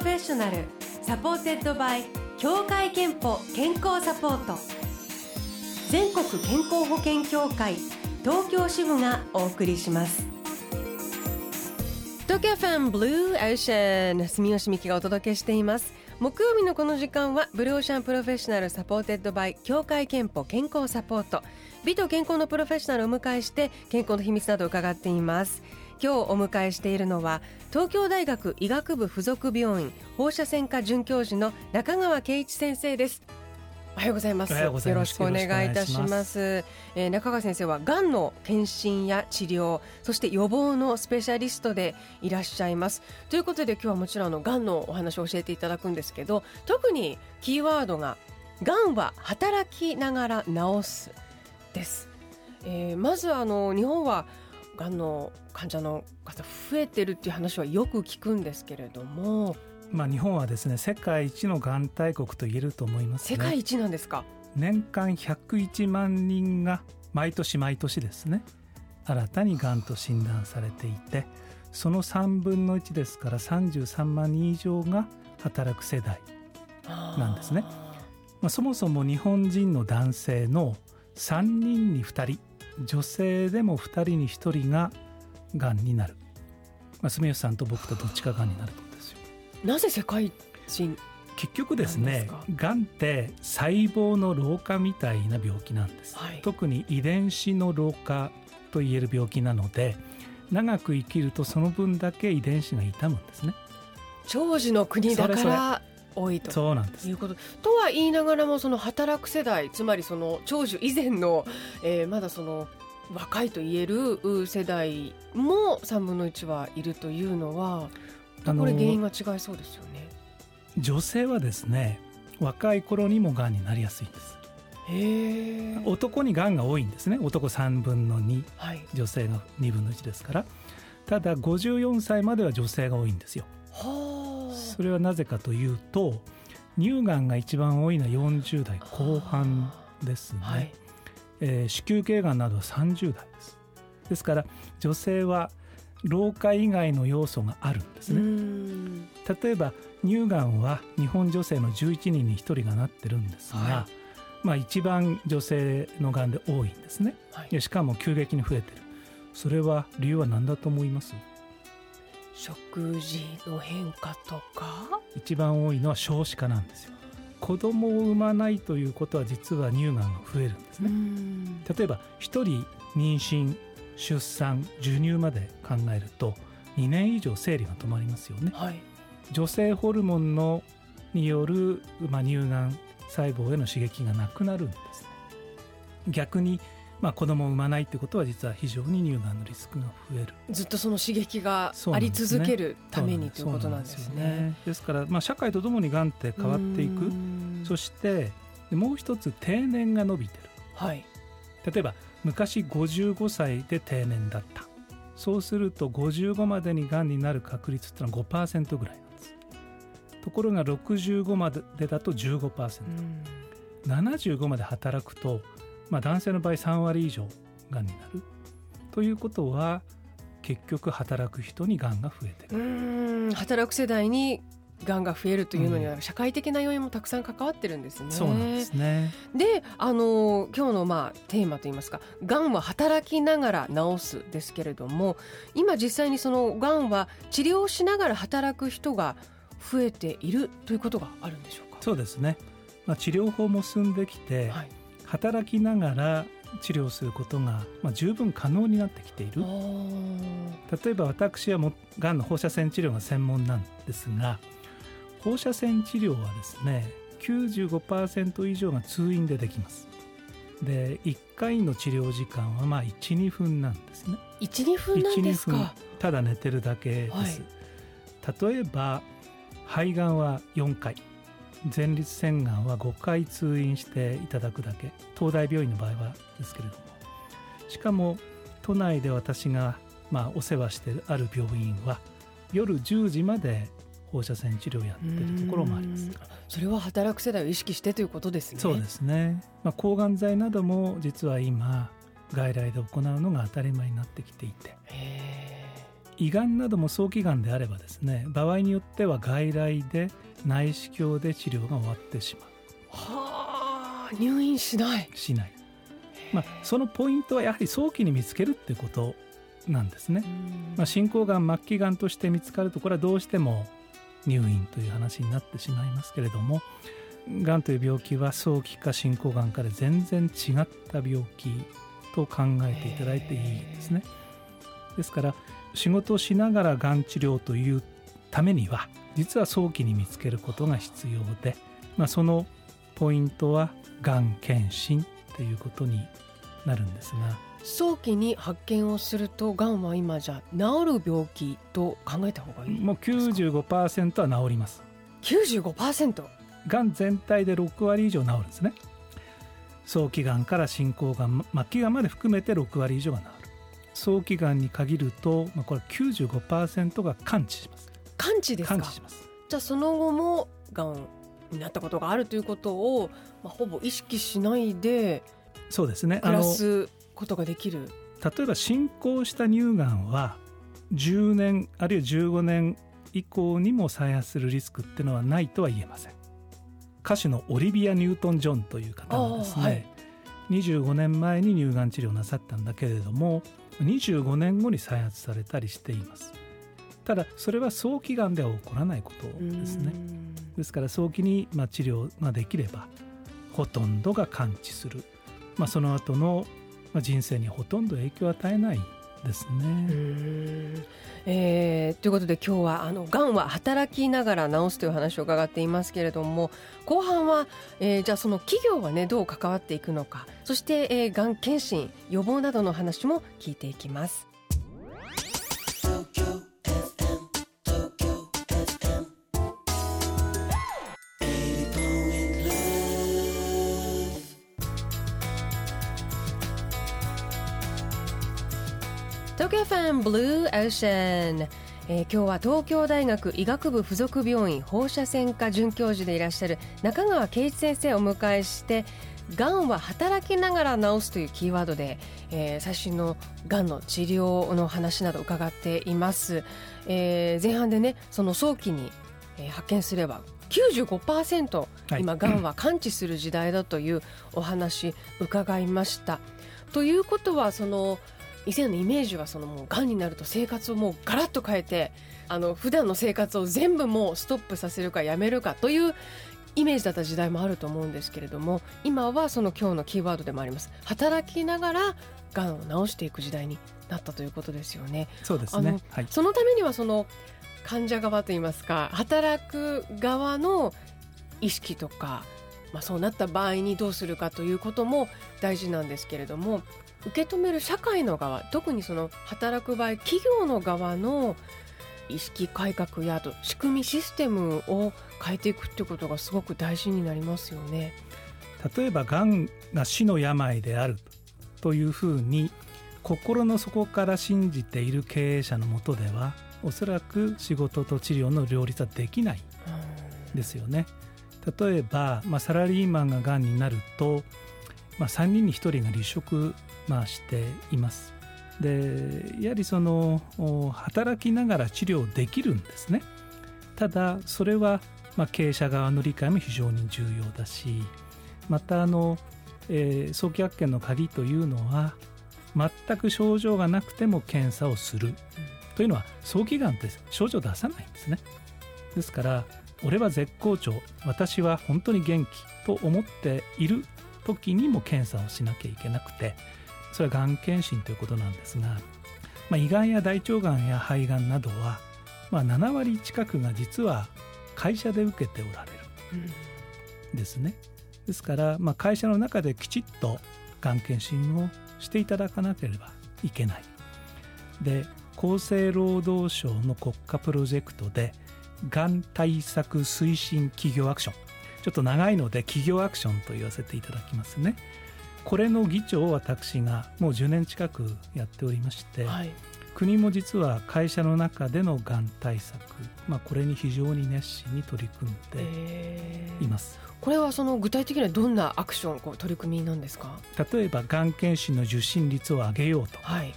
fessional supported by 協会けんぽ健康サポート。全国健康保険協会東京支部がお送りします。東京 FM Blue Ocean 住吉美紀がお届けしています。木曜日のこの時間は Blue Ocean Professional supported by 協会けんぽ健康サポート。美と健康のプロフェッショナルをお迎えして健康の秘密などを伺っています。今日お迎えしているのは東京大学医学部附属病院放射線科准教授の中川圭一先生です。おはようございます。よろしくお願いいたします。えー、中川先生はがんの検診や治療そして予防のスペシャリストでいらっしゃいます。ということで今日はもちろんのがんのお話を教えていただくんですけど特にキーワードががんは働きながら治すです、えー、まずあの日本はがんの患者の方増えてるっていう話はよく聞くんですけれどもまあ日本はですね世界一のがん大国と言えると思います、ね、世界一なんですか？年間101万人が毎年毎年ですね。新たにがんと診断されていてその3分の1ですから33万人以上が働く世代なんですね。まあ、そもそも日本人の男性の3人に2人女性でも2人に1人ががんになる、まあ、住吉さんと僕とどっちかがんになるんですよなぜ世界人結局ですねがんって細胞の老化みたいな病気なんです、はい、特に遺伝子の老化と言える病気なので長く生きるとその分だけ遺伝子が傷むんですね。長寿の国だから多いと。そうなんです。いうこととは言いながらもその働く世代つまりその長寿以前の、えー、まだその若いと言える世代も3分の1はいるというのはこれ原因が違いそうですよね。女性はですね若い頃にもがんになりやすいんです。男にがんが多いんですね。男3分の2、はい、女性が2分の1ですから。ただ54歳までは女性が多いんですよ。それはなぜかというと乳がんが一番多いのは40代後半ですね、はい、えー、子宮頸がんなどは30代です。ですから女性は老化以外の要素があるんですね。例えば乳がんは日本女性の11人に1人がなってるんですが、はい、まあ、一番女性のがんで多いんですね、はい、しかも急激に増えてる。それは理由は何だと思います？食事の変化とか？一番多いのは少子化なんですよ。子供を産まないということは実は乳がんが増えるんですね。例えば1人妊娠出産授乳まで考えると2年以上生理が止まりますよね、はい、女性ホルモンのによる、まあ、乳がん細胞への刺激がなくなるんです。ね逆にまあ、子供を産まないってことは実は非常に乳がんのリスクが増える。ずっとその刺激があり続けるためにということなんですね。ですから、まあ、社会とともにがんって変わっていく。そしてもう一つ定年が伸びてる、はい、例えば昔55歳で定年だった。そうすると55までにがんになる確率ってのは5%ぐらいなんです。ところが65までだと 15%75 まで働くとまあ、男性の場合3割以上がんになる。ということは結局働く人にがんが増えてる。働く世代にがんが増えるというのには社会的な要因もたくさん関わってるんですね。そうなんですね。であの今日のまあテーマといいますかがんは働きながら治すですけれども今実際にそのがんは治療しながら働く人が増えているということがあるんでしょうか？そうですね、まあ、治療法も進んできて、はい。働きながら治療することが、まあ、十分可能になってきている。例えば私はもがんの放射線治療が専門なんですが放射線治療はですね95%以上が通院でできます。で1回の治療時間はまあ12分なんですね。12分なんですか。ただ寝てるだけです、はい、例えば肺がんは4回。前立腺がんは5回通院していただくだけ。東大病院の場合はですけれども。しかも都内で私がまあお世話してある病院は夜10時まで放射線治療をやってるところもあります。それは働く世代を意識してということですね。そうですね、まあ、抗がん剤なども実は今外来で行うのが当たり前になってきていて。胃がんなども早期がんであればですね場合によっては外来で内視鏡で治療が終わってしまう。はあ入院しない。しない、まあ、そのポイントはやはり早期に見つけるってことなんですね、まあ、進行がん末期がんとして見つかるとこれはどうしても入院という話になってしまいますけれどもがんという病気は早期か進行がんから全然違った病気と考えていただいていいんですね。ですから仕事をしながらがん治療というためには実は早期に見つけることが必要で、まあ、そのポイントはがん検診ということになるんですが早期に発見をするとがんは今じゃ治る病気と考えた方がいいもう95%は治ります。95%がん全体で6割以上治るんですね。早期がんから進行がん末期がんまで含めて6割以上が治る早期がんに限ると、まあ、これ95%が完治します完治ですか完治しますじゃあその後もがんになったことがあるということを、まあ、ほぼ意識しないでそうですね暮らすことができる？例えば進行した乳がんは10年あるいは15年以降にも再発するリスクっていうのはないとは言えません。歌手のオリビア・ニュートン・ジョンという方がですね、はい、25年前に乳がん治療なさったんだけれども25年後に再発されたりしています。ただそれは早期がんでは起こらないことですね。ですから早期にまあ治療ができればほとんどが完治する、まあ、その後のまあ人生にほとんど影響を与えないですね。えー、ということで今日はあのがんは働きながら治すという話を伺っていますけれども後半は、えー、じゃあその企業はねどう関わっていくのかそして、えー、がん検診予防などの話も聞いていきます。東京ファンブルーオーシャン、えー、今日は東京大学医学部附属病院放射線科准教授でいらっしゃる中川圭一先生をお迎えしてがんは働きながら治すというキーワードで、えー、最新のがんの治療の話など伺っています、えー、前半でねその早期に、えー、発見すれば95%、はい、今がんは完治する時代だというお話伺いました。ということはその以前のイメージはそのもうがんになると生活をもうガラッと変えてあの普段の生活を全部もうストップさせるかやめるかというイメージだった時代もあると思うんですけれども今はその今日のキーワードでもあります。働きながらがんを治していく時代になったということですよね。そうですね、はい、そのためにはその患者側といいますか働く側の意識とか、まあ、そうなった場合にどうするかということも大事なんですけれども受け止める社会の側特にその働く場合企業の側の意識改革やと仕組みシステムを変えていくってことがすごく大事になりますよね。例えばがんが死の病であるというふうに心の底から信じている経営者のもとではおそらく仕事と治療の両立はできないですよね。例えば、まあ、サラリーマンががんになると、まあ、3人に1人が離職まあ、しています。でやはりその働きながら治療できるんですね。ただそれは、まあ、経営者側の理解も非常に重要だしまたあの、えー、早期発見の鍵というのは全く症状がなくても検査をする、というのは早期がんって症状出さないんですね。ですから俺は絶好調私は本当に元気と思っている時にも検査をしなきゃいけなくてそれはがん検診ということなんですが、まあ、胃がんや大腸がんや肺がんなどは、まあ、7割近くが実は会社で受けておられるですね。ですから、まあ、会社の中できちっとがん検診をしていただかなければいけない。で厚生労働省の国家プロジェクトでがん対策推進企業アクションちょっと長いので企業アクションと言わせていただきますね。これの議長を私がもう10年近くやっておりまして、はい、国も実は会社の中でのがん対策、まあ、これに非常に熱心に取り組んでいます。これはその具体的にはどんなアクションこう取り組みなんですか？例えばがん検診の受診率を上げようと、はい。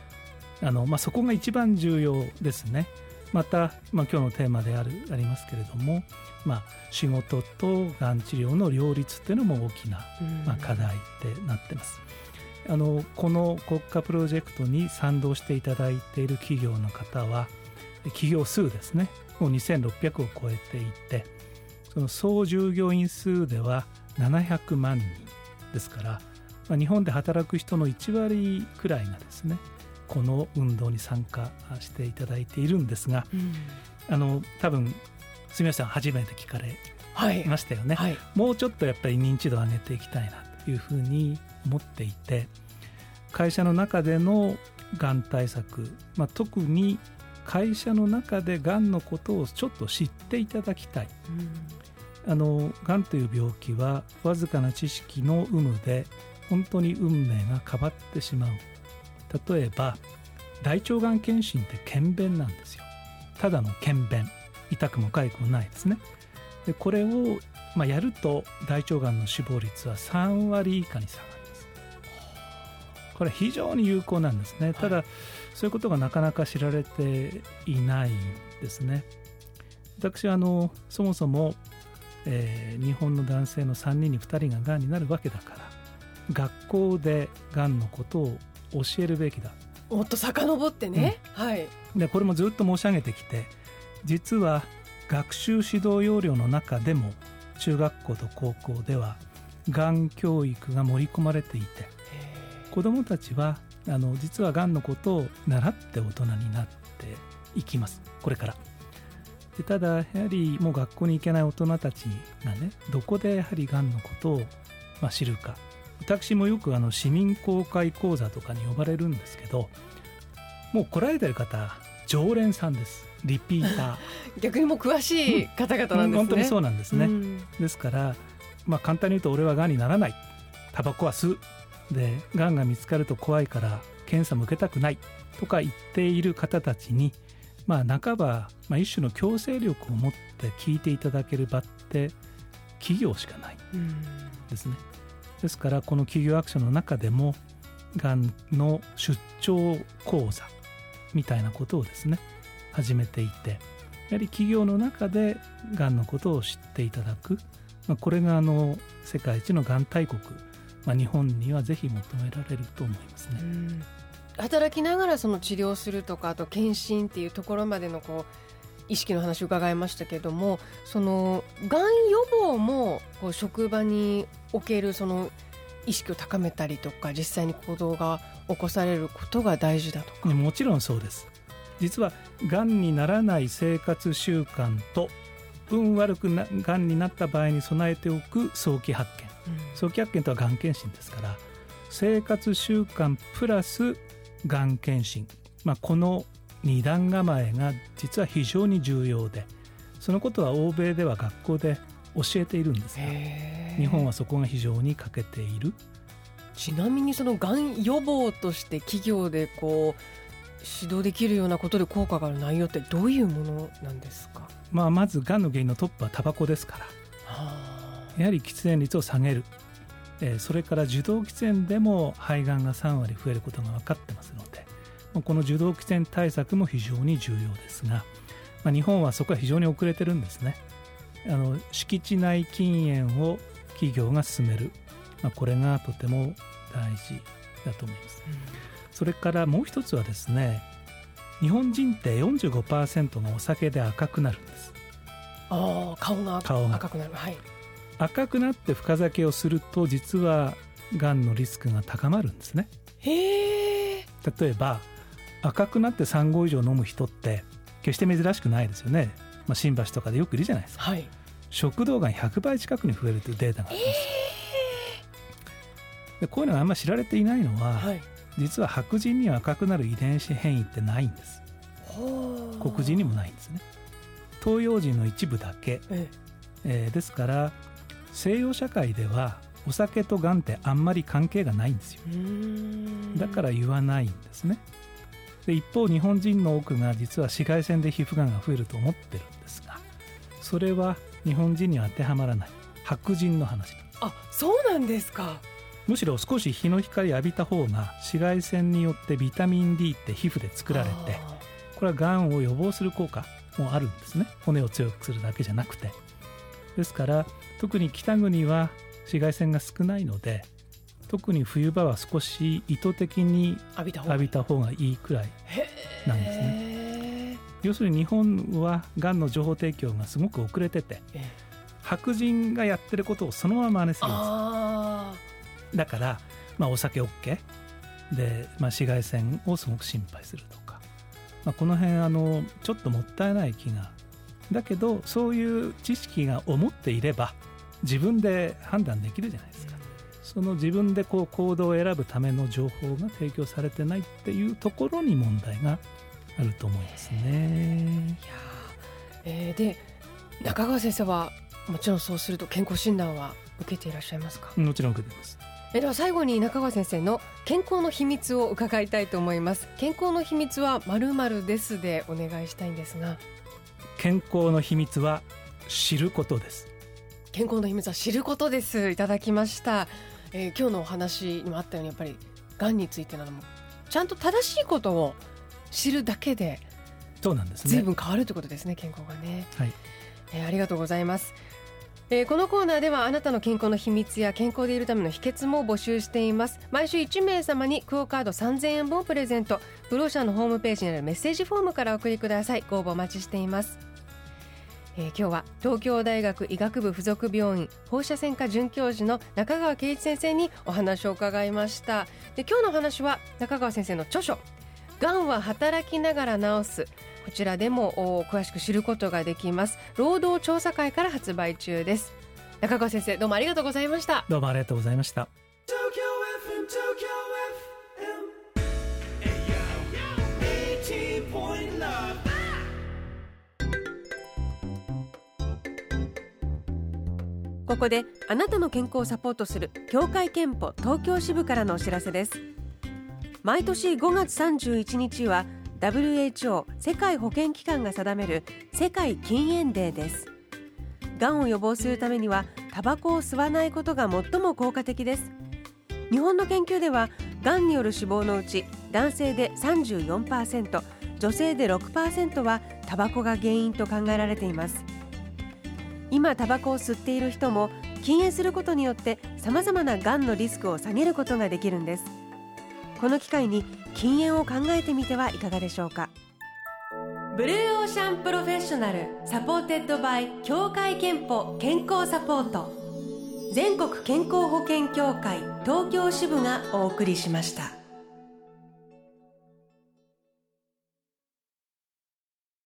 あのまあ、そこが一番重要ですね。また、まあ、今日のテーマであるありますけれども、まあ、仕事とがん治療の両立っていうのも大きな、まあ、課題ってなってます。あのこの国家プロジェクトに賛同していただいている企業の方は企業数ですねもう2600を超えていてその総従業員数では700万人ですから、まあ、日本で働く人の1割くらいがですねこの運動に参加していただいているんですが、うん、あの多分住吉さん初めて聞かれましたよね、はい。はい、もうちょっとやっぱり認知度を上げていきたいなというふうに思っていて会社の中でのがん対策、まあ、特に会社の中でがんのことをちょっと知っていただきたい、うん、あのがんという病気はわずかな知識の有無で本当に運命が変わってしまう例えば大腸がん検診って検便なんですよ。ただの検便。痛くも痒くもないですね。でこれを、まあ、やると大腸がんの死亡率は3割以下に下がるこれ非常に有効なんですね。ただ、はい、そういうことがなかなか知られていないんですね。私はあのそもそも、えー、日本の男性の3人に2人ががんになるわけだから学校でがんのことを教えるべきだ。もっと遡ってね、うん、はい。でこれもずっと申し上げてきて実は学習指導要領の中でも中学校と高校ではがん教育が盛り込まれていて子どもたちはあの実はがんのことを習って大人になっていきます。これから。でただやはりもう学校に行けない大人たちがねどこでやはりがんのことを、まあ、知るか私もよくあの市民公開講座とかに呼ばれるんですけどもう来られてる方常連さんです。リピーター。逆にもう詳しい方々なんですね、うん、本当にそうなんですね、うん、ですからまあ簡単に言うと俺はがんにならない。タバコは吸う。でがんが見つかると怖いから検査も受けたくない。とか言っている方たちにまあ半ば、まあ、一種の強制力を持って聞いていただける場って企業しかない。ですね。ですからこの企業アクションの中でもがんの出張講座みたいなことをですね始めていてやはり企業の中でがんのことを知っていただく、まあ、これがあの世界一のがん大国。まあ、日本にはぜひ求められると思いますね。働きながらその治療するとかあと検診っていうところまでのこう意識の話を伺いましたけどもそのがん予防もこう職場におけるその意識を高めたりとか実際に行動が起こされることが大事だとか。もちろんそうです。実はがんにならない生活習慣と運悪くながんになった場合に備えておく早期発見。早期発見とはがん検診ですから生活習慣プラスがん検診、まあ、この二段構えが実は非常に重要でそのことは欧米では学校で教えているんですが日本はそこが非常に欠けている。ちなみにそのがん予防として企業でこう指導できるようなことで効果がある内容ってどういうものなんですか、まあ、まずがんの原因のトップはタバコですから、はあやはり喫煙率を下げる、えそれから受動喫煙でも肺がんが3割増えることが分かってますのでこの受動喫煙対策も非常に重要ですが、まあ、日本はそこは非常に遅れてるんですね。あの敷地内禁煙を企業が進める、まあ、これがとても大事だと思います、うん、それからもう一つはですね日本人って45%がお酒で赤くなるんです。ああ顔が赤くなる。はい。赤くなって深酒をすると実はがんのリスクが高まるんですね。へえ例えば赤くなって3合以上飲む人って決して珍しくないですよね、まあ、新橋とかでよくいるじゃないですか、はい、食道がん100倍近くに増えるというデータがあります、でこういうのがあんまり知られていないのは、はい、実は白人には赤くなる遺伝子変異ってないんです。黒人にもないんですね。東洋人の一部だけ、ええ。ー、ですから西洋社会ではお酒とがんってあんまり関係がないんですよ。だから言わないんですねで一方日本人の多くが実は紫外線で皮膚がんが増えると思ってるんですがそれは日本人には当てはまらない白人の話。あそうなんですか。むしろ少し日の光浴びた方が紫外線によってビタミン D って皮膚で作られてこれはがんを予防する効果もあるんですね。骨を強くするだけじゃなくて。ですから特に北国は紫外線が少ないので特に冬場は少し意図的に浴びた方がいいくらいなんですね。要するに日本はがんの情報提供がすごく遅れてて白人がやってることをそのまま真似するんですだから、まあ、お酒 OK で、まあ、紫外線をすごく心配するとか、まあ、この辺あのちょっともったいない気が。だけどそういう知識が思っていれば自分で判断できるじゃないですか。その自分でこう行動を選ぶための情報が提供されてないっていうところに問題があると思いますね。いやえー、で中川先生はもちろんそうすると健康診断は受けていらっしゃいますか？もちろん受けてます。えでは最後に中川先生の健康の秘密を伺いたいと思います。健康の秘密はまるまるですでお願いしたいんですが。健康の秘密は知ることです。健康の秘密は知ることです。いただきました、えー、今日のお話にもあったようにやっぱりがんについてなどもちゃんと正しいことを知るだけでそうなんですね。随分変わるということですね健康がね。はい、えー、ありがとうございます。えー、このコーナーではあなたの健康の秘密や健康でいるための秘訣も募集しています。毎週1名様にクオカード3000円分をプレゼント。ブローシャーのホームページにあるメッセージフォームからお送りください。ご応募お待ちしていますえー、今日は東京大学医学部附属病院放射線科准教授の中川圭一先生にお話を伺いました。で今日の話は中川先生の著書「がんは働きながら治す」こちらでも詳しく知ることができます。労働調査会から発売中です。中川先生どうもありがとうございました。どうもありがとうございました。ここであなたの健康をサポートする協会憲法東京支部からのお知らせです。毎年5月31日は WHO 世界保健機関が定める世界禁煙デーです。がんを予防するためにはタバコを吸わないことが最も効果的です。日本の研究ではがんによる死亡のうち男性で34%女性で6%はタバコが原因と考えられています。今タバコを吸っている人も禁煙することによってさまざまながんのリスクを下げることができるんです。この機会に禁煙を考えてみてはいかがでしょうか。 Blue Ocean Professional supported by 協会けんぽ健康サポート。全国健康保険協会東京支部がお送りしました。